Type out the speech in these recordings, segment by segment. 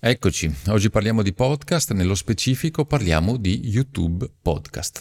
Eccoci, oggi parliamo di podcast, nello specifico parliamo di YouTube Podcast.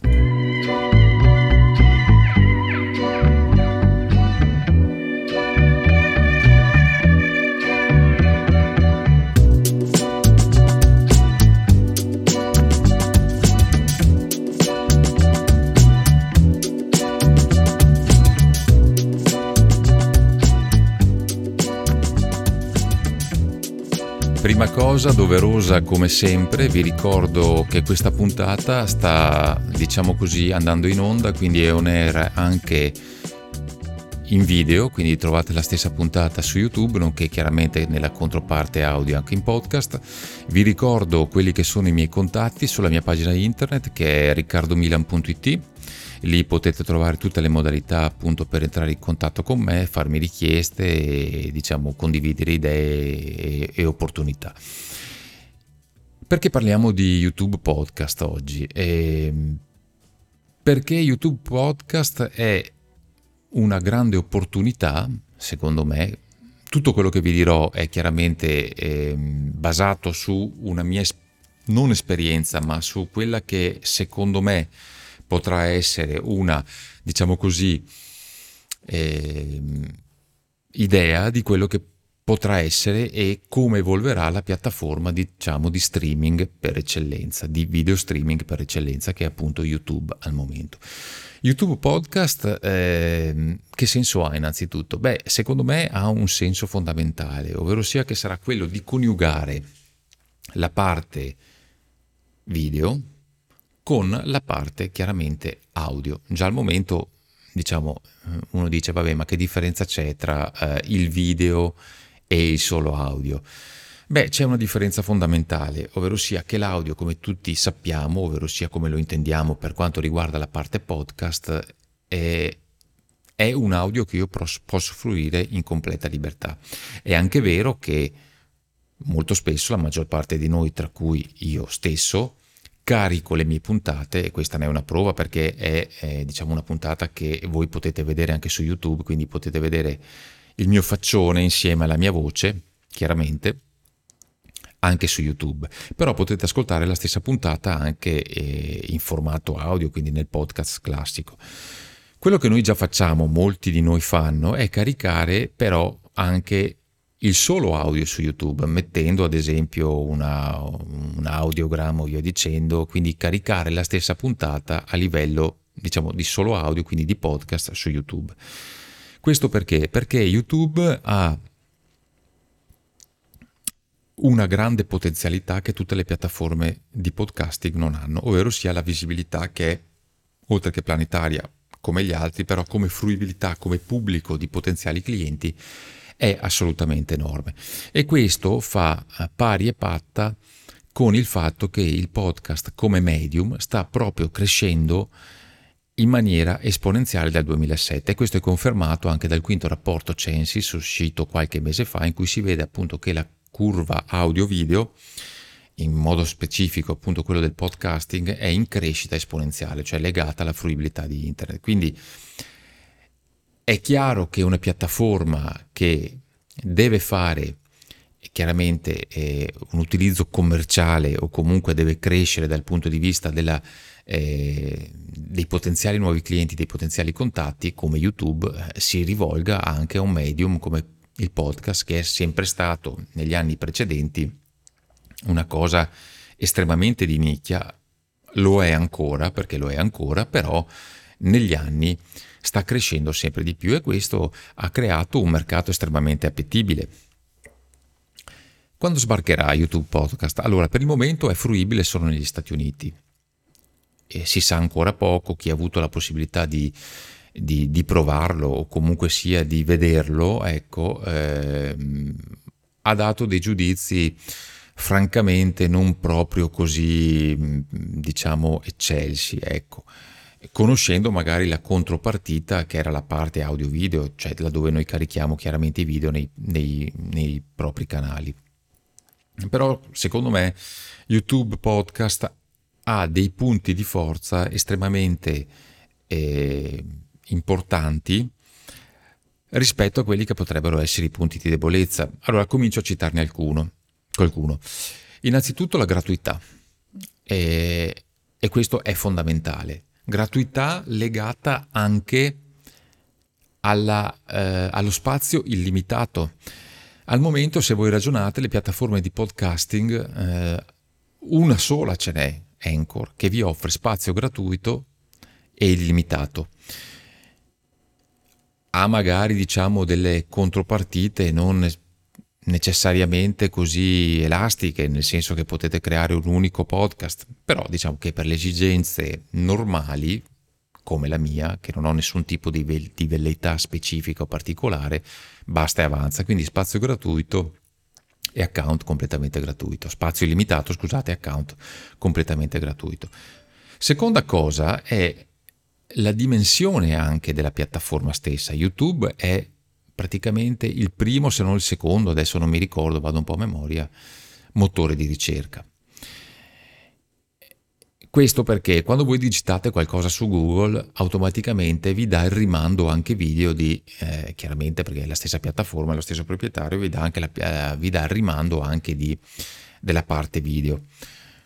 Cosa doverosa come sempre, vi ricordo che questa puntata sta, diciamo così, andando in onda, quindi è on air anche in video, quindi trovate la stessa puntata su YouTube, nonché chiaramente nella controparte audio anche in podcast. Vi ricordo quelli che sono i miei contatti sulla mia pagina internet che è riccardomilan.it Lì potete trovare tutte le modalità appunto per entrare in contatto con me, farmi richieste e diciamo condividere idee e, e opportunità. Perché parliamo di YouTube Podcast oggi? Eh, perché YouTube Podcast è una grande opportunità, secondo me. Tutto quello che vi dirò è chiaramente eh, basato su una mia non esperienza, ma su quella che secondo me potrà essere una, diciamo così, eh, idea di quello che potrà essere e come evolverà la piattaforma diciamo di streaming per eccellenza, di video streaming per eccellenza che è appunto YouTube al momento. YouTube Podcast eh, che senso ha innanzitutto? Beh, secondo me ha un senso fondamentale, ovvero sia che sarà quello di coniugare la parte video con la parte chiaramente audio. Già al momento, diciamo, uno dice, vabbè, ma che differenza c'è tra eh, il video e il solo audio? Beh, c'è una differenza fondamentale, ovvero sia che l'audio, come tutti sappiamo, ovvero sia come lo intendiamo per quanto riguarda la parte podcast, è, è un audio che io posso fruire in completa libertà. È anche vero che molto spesso la maggior parte di noi, tra cui io stesso, carico le mie puntate e questa ne è una prova perché è, è diciamo una puntata che voi potete vedere anche su YouTube, quindi potete vedere il mio faccione insieme alla mia voce, chiaramente, anche su YouTube. Però potete ascoltare la stessa puntata anche eh, in formato audio, quindi nel podcast classico. Quello che noi già facciamo, molti di noi fanno, è caricare però anche il solo audio su YouTube, mettendo ad esempio una, un audiogramma o via dicendo, quindi caricare la stessa puntata a livello diciamo di solo audio, quindi di podcast su YouTube. Questo perché? Perché YouTube ha una grande potenzialità che tutte le piattaforme di podcasting non hanno, ovvero sia la visibilità che è, oltre che planetaria come gli altri, però come fruibilità, come pubblico di potenziali clienti, è assolutamente enorme. E questo fa eh, pari e patta con il fatto che il podcast come medium sta proprio crescendo in maniera esponenziale dal 2007 e questo è confermato anche dal quinto rapporto Censis uscito qualche mese fa in cui si vede appunto che la curva audio-video in modo specifico appunto quello del podcasting è in crescita esponenziale, cioè legata alla fruibilità di internet. Quindi è chiaro che una piattaforma che deve fare chiaramente eh, un utilizzo commerciale o comunque deve crescere dal punto di vista della, eh, dei potenziali nuovi clienti, dei potenziali contatti, come YouTube, eh, si rivolga anche a un medium come il podcast, che è sempre stato negli anni precedenti una cosa estremamente di nicchia, lo è ancora, perché lo è ancora, però negli anni sta crescendo sempre di più e questo ha creato un mercato estremamente appetibile. Quando sbarcherà YouTube Podcast? Allora, per il momento è fruibile solo negli Stati Uniti. E si sa ancora poco, chi ha avuto la possibilità di, di, di provarlo o comunque sia di vederlo, ecco, eh, ha dato dei giudizi francamente non proprio così, diciamo, eccelsi, ecco conoscendo magari la contropartita che era la parte audio-video, cioè là dove noi carichiamo chiaramente i video nei, nei, nei propri canali. Però secondo me YouTube Podcast ha dei punti di forza estremamente eh, importanti rispetto a quelli che potrebbero essere i punti di debolezza. Allora comincio a citarne alcuno. qualcuno. Innanzitutto la gratuità e, e questo è fondamentale. Gratuità legata anche alla, eh, allo spazio illimitato. Al momento, se voi ragionate, le piattaforme di podcasting, eh, una sola ce n'è, Anchor, che vi offre spazio gratuito e illimitato. Ha magari, diciamo, delle contropartite non necessariamente così elastiche, nel senso che potete creare un unico podcast, però diciamo che per le esigenze normali, come la mia, che non ho nessun tipo di, ve- di velleità specifica o particolare, basta e avanza. Quindi spazio gratuito e account completamente gratuito. Spazio illimitato, scusate, account completamente gratuito. Seconda cosa è la dimensione anche della piattaforma stessa. YouTube è praticamente il primo, se non il secondo, adesso non mi ricordo, vado un po' a memoria, motore di ricerca. Questo perché quando voi digitate qualcosa su Google automaticamente vi dà il rimando anche video di, eh, chiaramente perché è la stessa piattaforma, lo stesso proprietario, vi dà, anche la, eh, vi dà il rimando anche di, della parte video.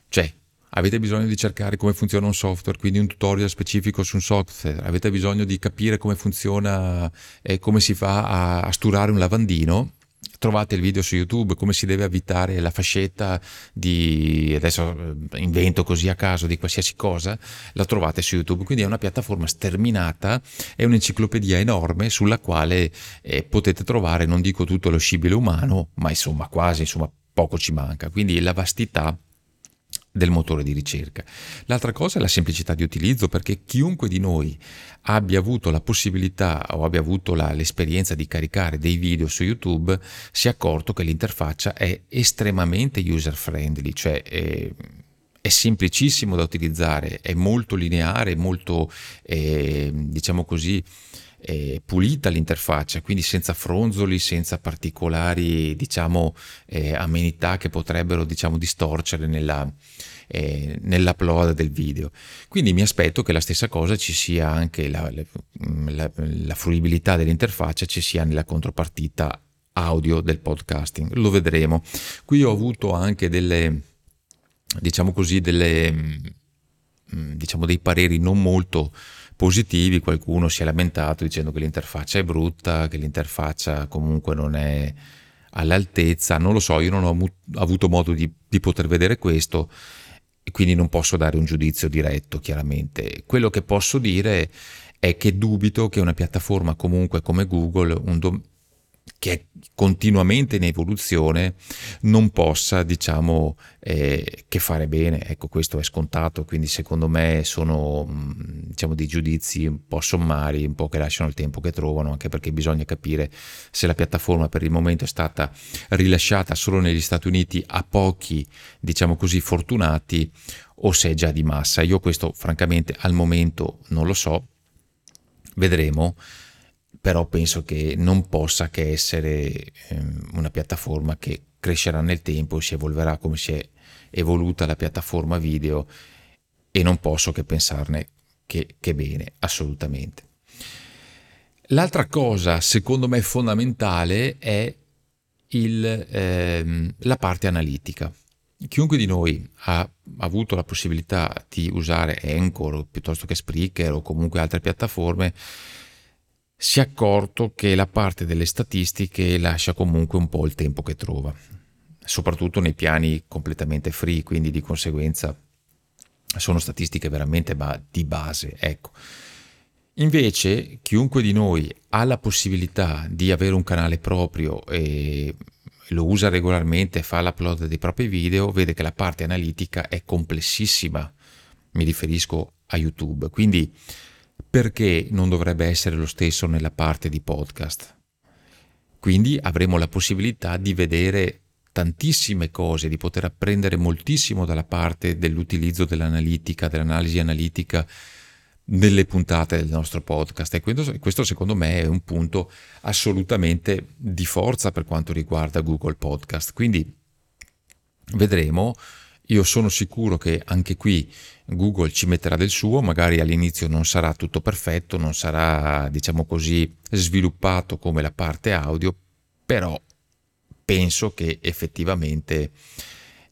Cioè avete bisogno di cercare come funziona un software, quindi un tutorial specifico su un software, avete bisogno di capire come funziona e come si fa a, a sturare un lavandino, trovate il video su YouTube, come si deve avvitare la fascetta di, adesso eh, invento così a caso, di qualsiasi cosa, la trovate su YouTube. Quindi è una piattaforma sterminata, è un'enciclopedia enorme sulla quale eh, potete trovare, non dico tutto lo scibile umano, ma insomma quasi, insomma poco ci manca. Quindi la vastità del motore di ricerca. L'altra cosa è la semplicità di utilizzo perché chiunque di noi abbia avuto la possibilità o abbia avuto la, l'esperienza di caricare dei video su YouTube si è accorto che l'interfaccia è estremamente user friendly, cioè è, è semplicissimo da utilizzare, è molto lineare, molto eh, diciamo così eh, pulita l'interfaccia, quindi senza fronzoli, senza particolari diciamo, eh, amenità che potrebbero diciamo, distorcere nella, eh, nell'upload del video. Quindi mi aspetto che la stessa cosa ci sia anche la, la, la fruibilità dell'interfaccia ci sia nella contropartita audio del podcasting. Lo vedremo. Qui ho avuto anche delle, diciamo così, delle, mm, diciamo dei pareri non molto positivi, qualcuno si è lamentato dicendo che l'interfaccia è brutta, che l'interfaccia comunque non è all'altezza, non lo so, io non ho avuto modo di, di poter vedere questo e quindi non posso dare un giudizio diretto, chiaramente. Quello che posso dire è che dubito che una piattaforma comunque come Google, un, do- che è continuamente in evoluzione non possa diciamo eh, che fare bene. Ecco questo è scontato quindi secondo me sono mm, diciamo dei giudizi un po' sommari un po' che lasciano il tempo che trovano anche perché bisogna capire se la piattaforma per il momento è stata rilasciata solo negli Stati Uniti a pochi diciamo così fortunati o se è già di massa. Io questo francamente al momento non lo so. Vedremo però penso che non possa che essere ehm, una piattaforma che crescerà nel tempo si evolverà come si è evoluta la piattaforma video e non posso che pensarne che, che bene, assolutamente. L'altra cosa, secondo me, fondamentale è il, ehm, la parte analitica. Chiunque di noi ha avuto la possibilità di usare Anchor piuttosto che Spreaker o comunque altre piattaforme si è accorto che la parte delle statistiche lascia comunque un po' il tempo che trova, soprattutto nei piani completamente free, quindi di conseguenza sono statistiche veramente di base. Ecco. Invece, chiunque di noi ha la possibilità di avere un canale proprio e lo usa regolarmente, fa l'upload dei propri video, vede che la parte analitica è complessissima. Mi riferisco a YouTube. Quindi perché non dovrebbe essere lo stesso nella parte di podcast? Quindi avremo la possibilità di vedere tantissime cose, di poter apprendere moltissimo dalla parte dell'utilizzo dell'analitica, dell'analisi analitica nelle puntate del nostro podcast e questo, questo secondo me è un punto assolutamente di forza per quanto riguarda Google Podcast. Quindi vedremo io sono sicuro che anche qui Google ci metterà del suo, magari all'inizio non sarà tutto perfetto, non sarà, diciamo così, sviluppato come la parte audio, però penso che effettivamente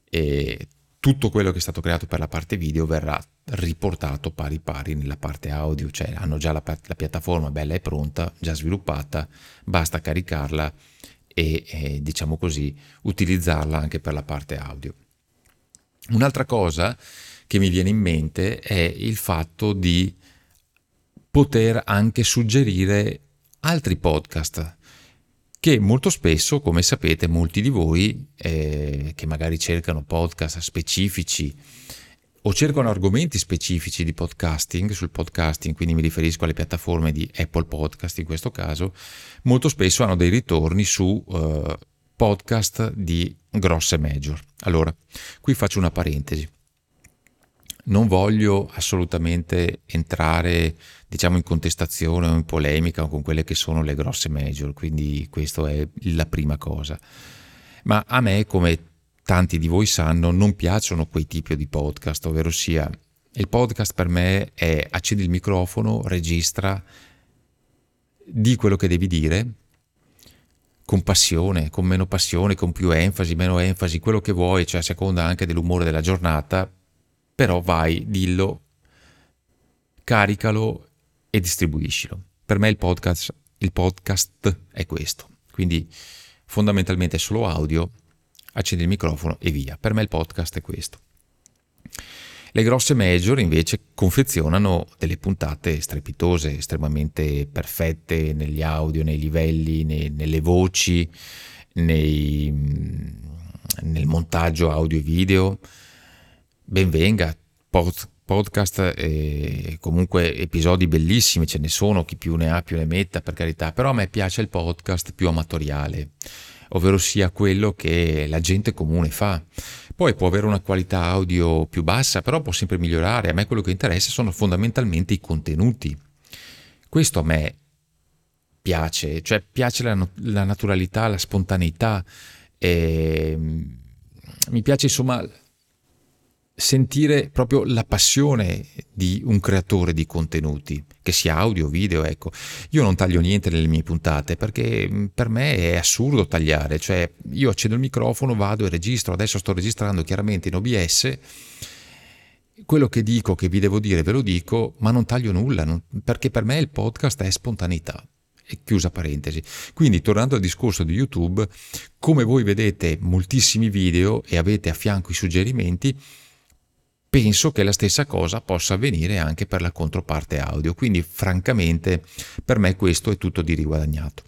eh, tutto quello che è stato creato per la parte video verrà riportato pari pari nella parte audio, cioè hanno già la, la piattaforma bella e pronta, già sviluppata, basta caricarla e eh, diciamo così utilizzarla anche per la parte audio. Un'altra cosa che mi viene in mente è il fatto di poter anche suggerire altri podcast che molto spesso, come sapete, molti di voi eh, che magari cercano podcast specifici o cercano argomenti specifici di podcasting sul podcasting, quindi mi riferisco alle piattaforme di Apple Podcast in questo caso, molto spesso hanno dei ritorni su uh, podcast di grosse major. Allora, qui faccio una parentesi. Non voglio assolutamente entrare, diciamo, in contestazione o in polemica con quelle che sono le grosse major, quindi questa è la prima cosa. Ma a me, come tanti di voi sanno, non piacciono quei tipi di podcast, ovvero sia il podcast per me è accedi il microfono, registra, di quello che devi dire, con passione, con meno passione, con più enfasi, meno enfasi, quello che vuoi, cioè a seconda anche dell'umore della giornata, però vai, dillo, caricalo e distribuiscilo. Per me il podcast, il podcast è questo, quindi fondamentalmente è solo audio accendi il microfono e via. Per me il podcast è questo. Le grosse major invece confezionano delle puntate strepitose, estremamente perfette negli audio, nei livelli, nei, nelle voci, nei, nel montaggio audio e video. Benvenga, pod, podcast e comunque episodi bellissimi, ce ne sono, chi più ne ha più ne metta per carità, però a me piace il podcast più amatoriale ovvero sia quello che la gente comune fa. Poi può avere una qualità audio più bassa, però può sempre migliorare. A me quello che interessa sono fondamentalmente i contenuti. Questo a me piace, cioè piace la, la naturalità, la spontaneità. E, mi piace insomma sentire proprio la passione di un creatore di contenuti, che sia audio, video, ecco. Io non taglio niente nelle mie puntate perché mm, per me è assurdo tagliare, cioè io accendo il microfono, vado e registro, adesso sto registrando chiaramente in OBS, quello che dico, che vi devo dire, ve lo dico, ma non taglio nulla, non, perché per me il podcast è spontaneità. E chiusa parentesi. Quindi tornando al discorso di YouTube, come voi vedete moltissimi video e avete a fianco i suggerimenti, penso che la stessa cosa possa avvenire anche per la controparte audio, quindi francamente per me questo è tutto di riguadagnato.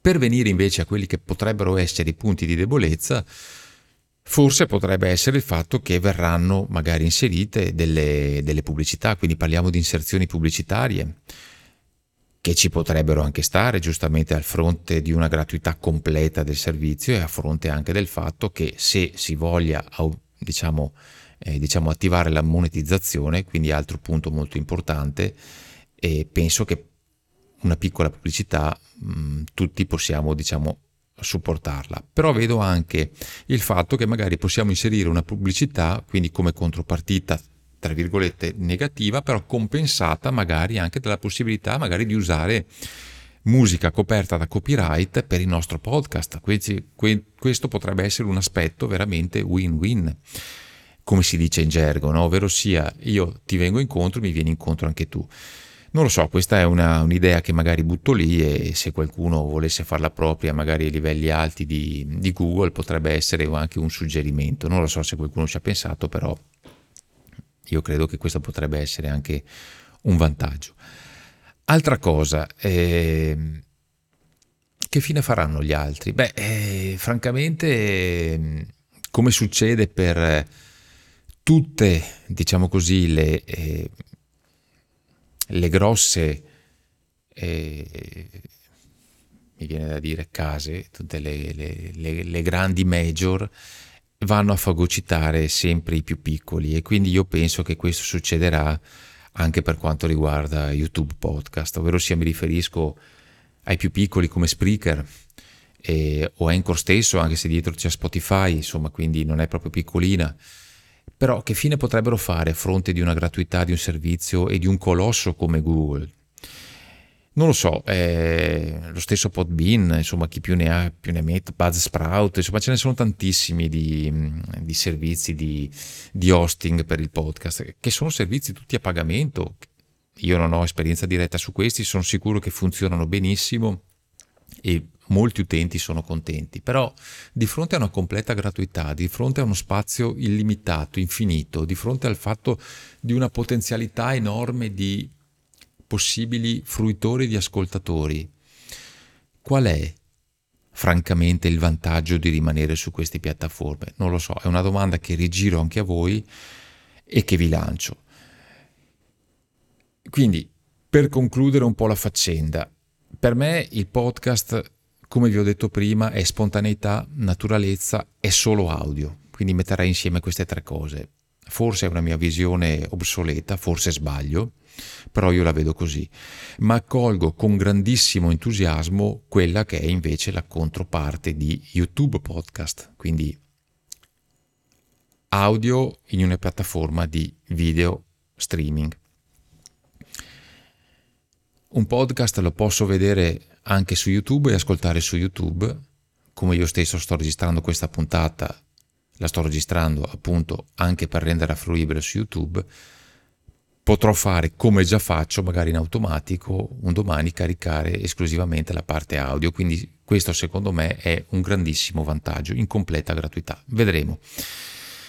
Per venire invece a quelli che potrebbero essere i punti di debolezza, forse potrebbe essere il fatto che verranno magari inserite delle, delle pubblicità, quindi parliamo di inserzioni pubblicitarie che ci potrebbero anche stare giustamente al fronte di una gratuità completa del servizio e a fronte anche del fatto che se si voglia diciamo eh, diciamo, attivare la monetizzazione, quindi altro punto molto importante e penso che una piccola pubblicità mh, tutti possiamo diciamo supportarla. Però vedo anche il fatto che magari possiamo inserire una pubblicità quindi come contropartita tra virgolette negativa però compensata magari anche dalla possibilità magari di usare musica coperta da copyright per il nostro podcast. Questo potrebbe essere un aspetto veramente win-win come si dice in gergo, no? ovvero sia io ti vengo incontro, mi vieni incontro anche tu. Non lo so, questa è una, un'idea che magari butto lì e se qualcuno volesse farla propria, magari ai livelli alti di, di Google, potrebbe essere anche un suggerimento. Non lo so se qualcuno ci ha pensato, però io credo che questo potrebbe essere anche un vantaggio. Altra cosa, eh, che fine faranno gli altri? Beh, eh, francamente, come succede per tutte, diciamo così, le, eh, le grosse, eh, mi viene da dire case, tutte le, le, le grandi major, vanno a fagocitare sempre i più piccoli. E quindi io penso che questo succederà anche per quanto riguarda YouTube Podcast, ovvero sia mi riferisco ai più piccoli come Spreaker eh, o Anchor stesso, anche se dietro c'è Spotify, insomma, quindi non è proprio piccolina però che fine potrebbero fare a fronte di una gratuità di un servizio e di un colosso come Google? non lo so, eh, lo stesso Podbean, insomma, chi più ne ha più ne mette, Buzzsprout, insomma, ce ne sono tantissimi di, di servizi di, di, hosting per il podcast, che sono servizi tutti a pagamento. Io non ho esperienza diretta su questi, sono sicuro che funzionano benissimo e molti utenti sono contenti, però di fronte a una completa gratuità, di fronte a uno spazio illimitato, infinito, di fronte al fatto di una potenzialità enorme di possibili fruitori di ascoltatori, qual è francamente il vantaggio di rimanere su queste piattaforme? Non lo so, è una domanda che rigiro anche a voi e che vi lancio. Quindi, per concludere un po' la faccenda, per me il podcast, come vi ho detto prima, è spontaneità, naturalezza, è solo audio. Quindi metterei insieme queste tre cose. Forse è una mia visione obsoleta, forse sbaglio, però io la vedo così. Ma accolgo con grandissimo entusiasmo quella che è invece la controparte di YouTube Podcast, quindi audio in una piattaforma di video streaming. Un podcast lo posso vedere anche su YouTube e ascoltare su YouTube, come io stesso sto registrando questa puntata, la sto registrando appunto anche per renderla fruibile su YouTube potrò fare come già faccio, magari in automatico, un domani caricare esclusivamente la parte audio. Quindi questo secondo me è un grandissimo vantaggio in completa gratuità. Vedremo.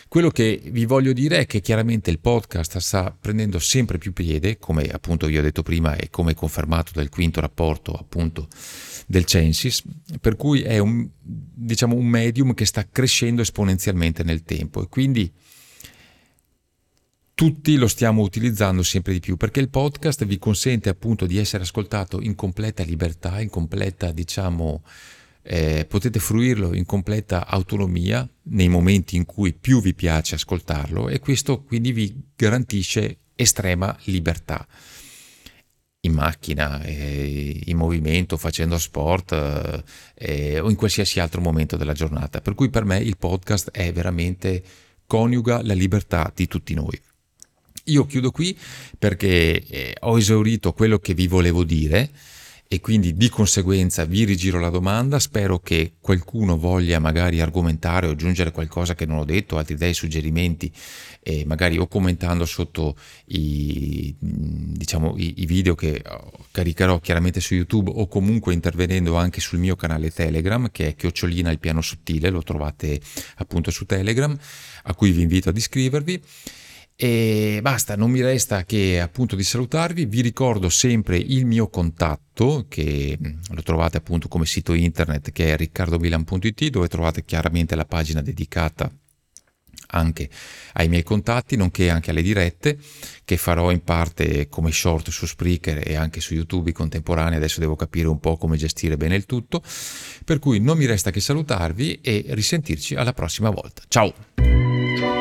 Quello che vi voglio dire è che chiaramente il podcast sta prendendo sempre più piede, come appunto vi ho detto prima e come confermato dal quinto rapporto appunto del Censis, per cui è un, diciamo, un medium che sta crescendo esponenzialmente nel tempo e quindi tutti lo stiamo utilizzando sempre di più perché il podcast vi consente appunto di essere ascoltato in completa libertà, in completa diciamo eh, potete fruirlo in completa autonomia nei momenti in cui più vi piace ascoltarlo e questo quindi vi garantisce estrema libertà in macchina, eh, in movimento, facendo sport eh, o in qualsiasi altro momento della giornata. Per cui per me il podcast è veramente coniuga la libertà di tutti noi. Io chiudo qui perché eh, ho esaurito quello che vi volevo dire e quindi di conseguenza vi rigiro la domanda, spero che qualcuno voglia magari argomentare o aggiungere qualcosa che non ho detto, altre idee, suggerimenti, eh, magari o commentando sotto i, diciamo, i, i, video che caricherò chiaramente su YouTube o comunque intervenendo anche sul mio canale Telegram che è Chiocciolina il piano sottile, lo trovate appunto su Telegram, a cui vi invito ad iscrivervi. E basta, non mi resta che appunto di salutarvi. Vi ricordo sempre il mio contatto, che lo trovate appunto come sito internet, che è riccardobilan.it, dove trovate chiaramente la pagina dedicata anche ai miei contatti, nonché anche alle dirette che farò in parte come short su Spreaker e anche su YouTube contemporanei. Adesso devo capire un po' come gestire bene il tutto. Per cui non mi resta che salutarvi e risentirci alla prossima volta. Ciao!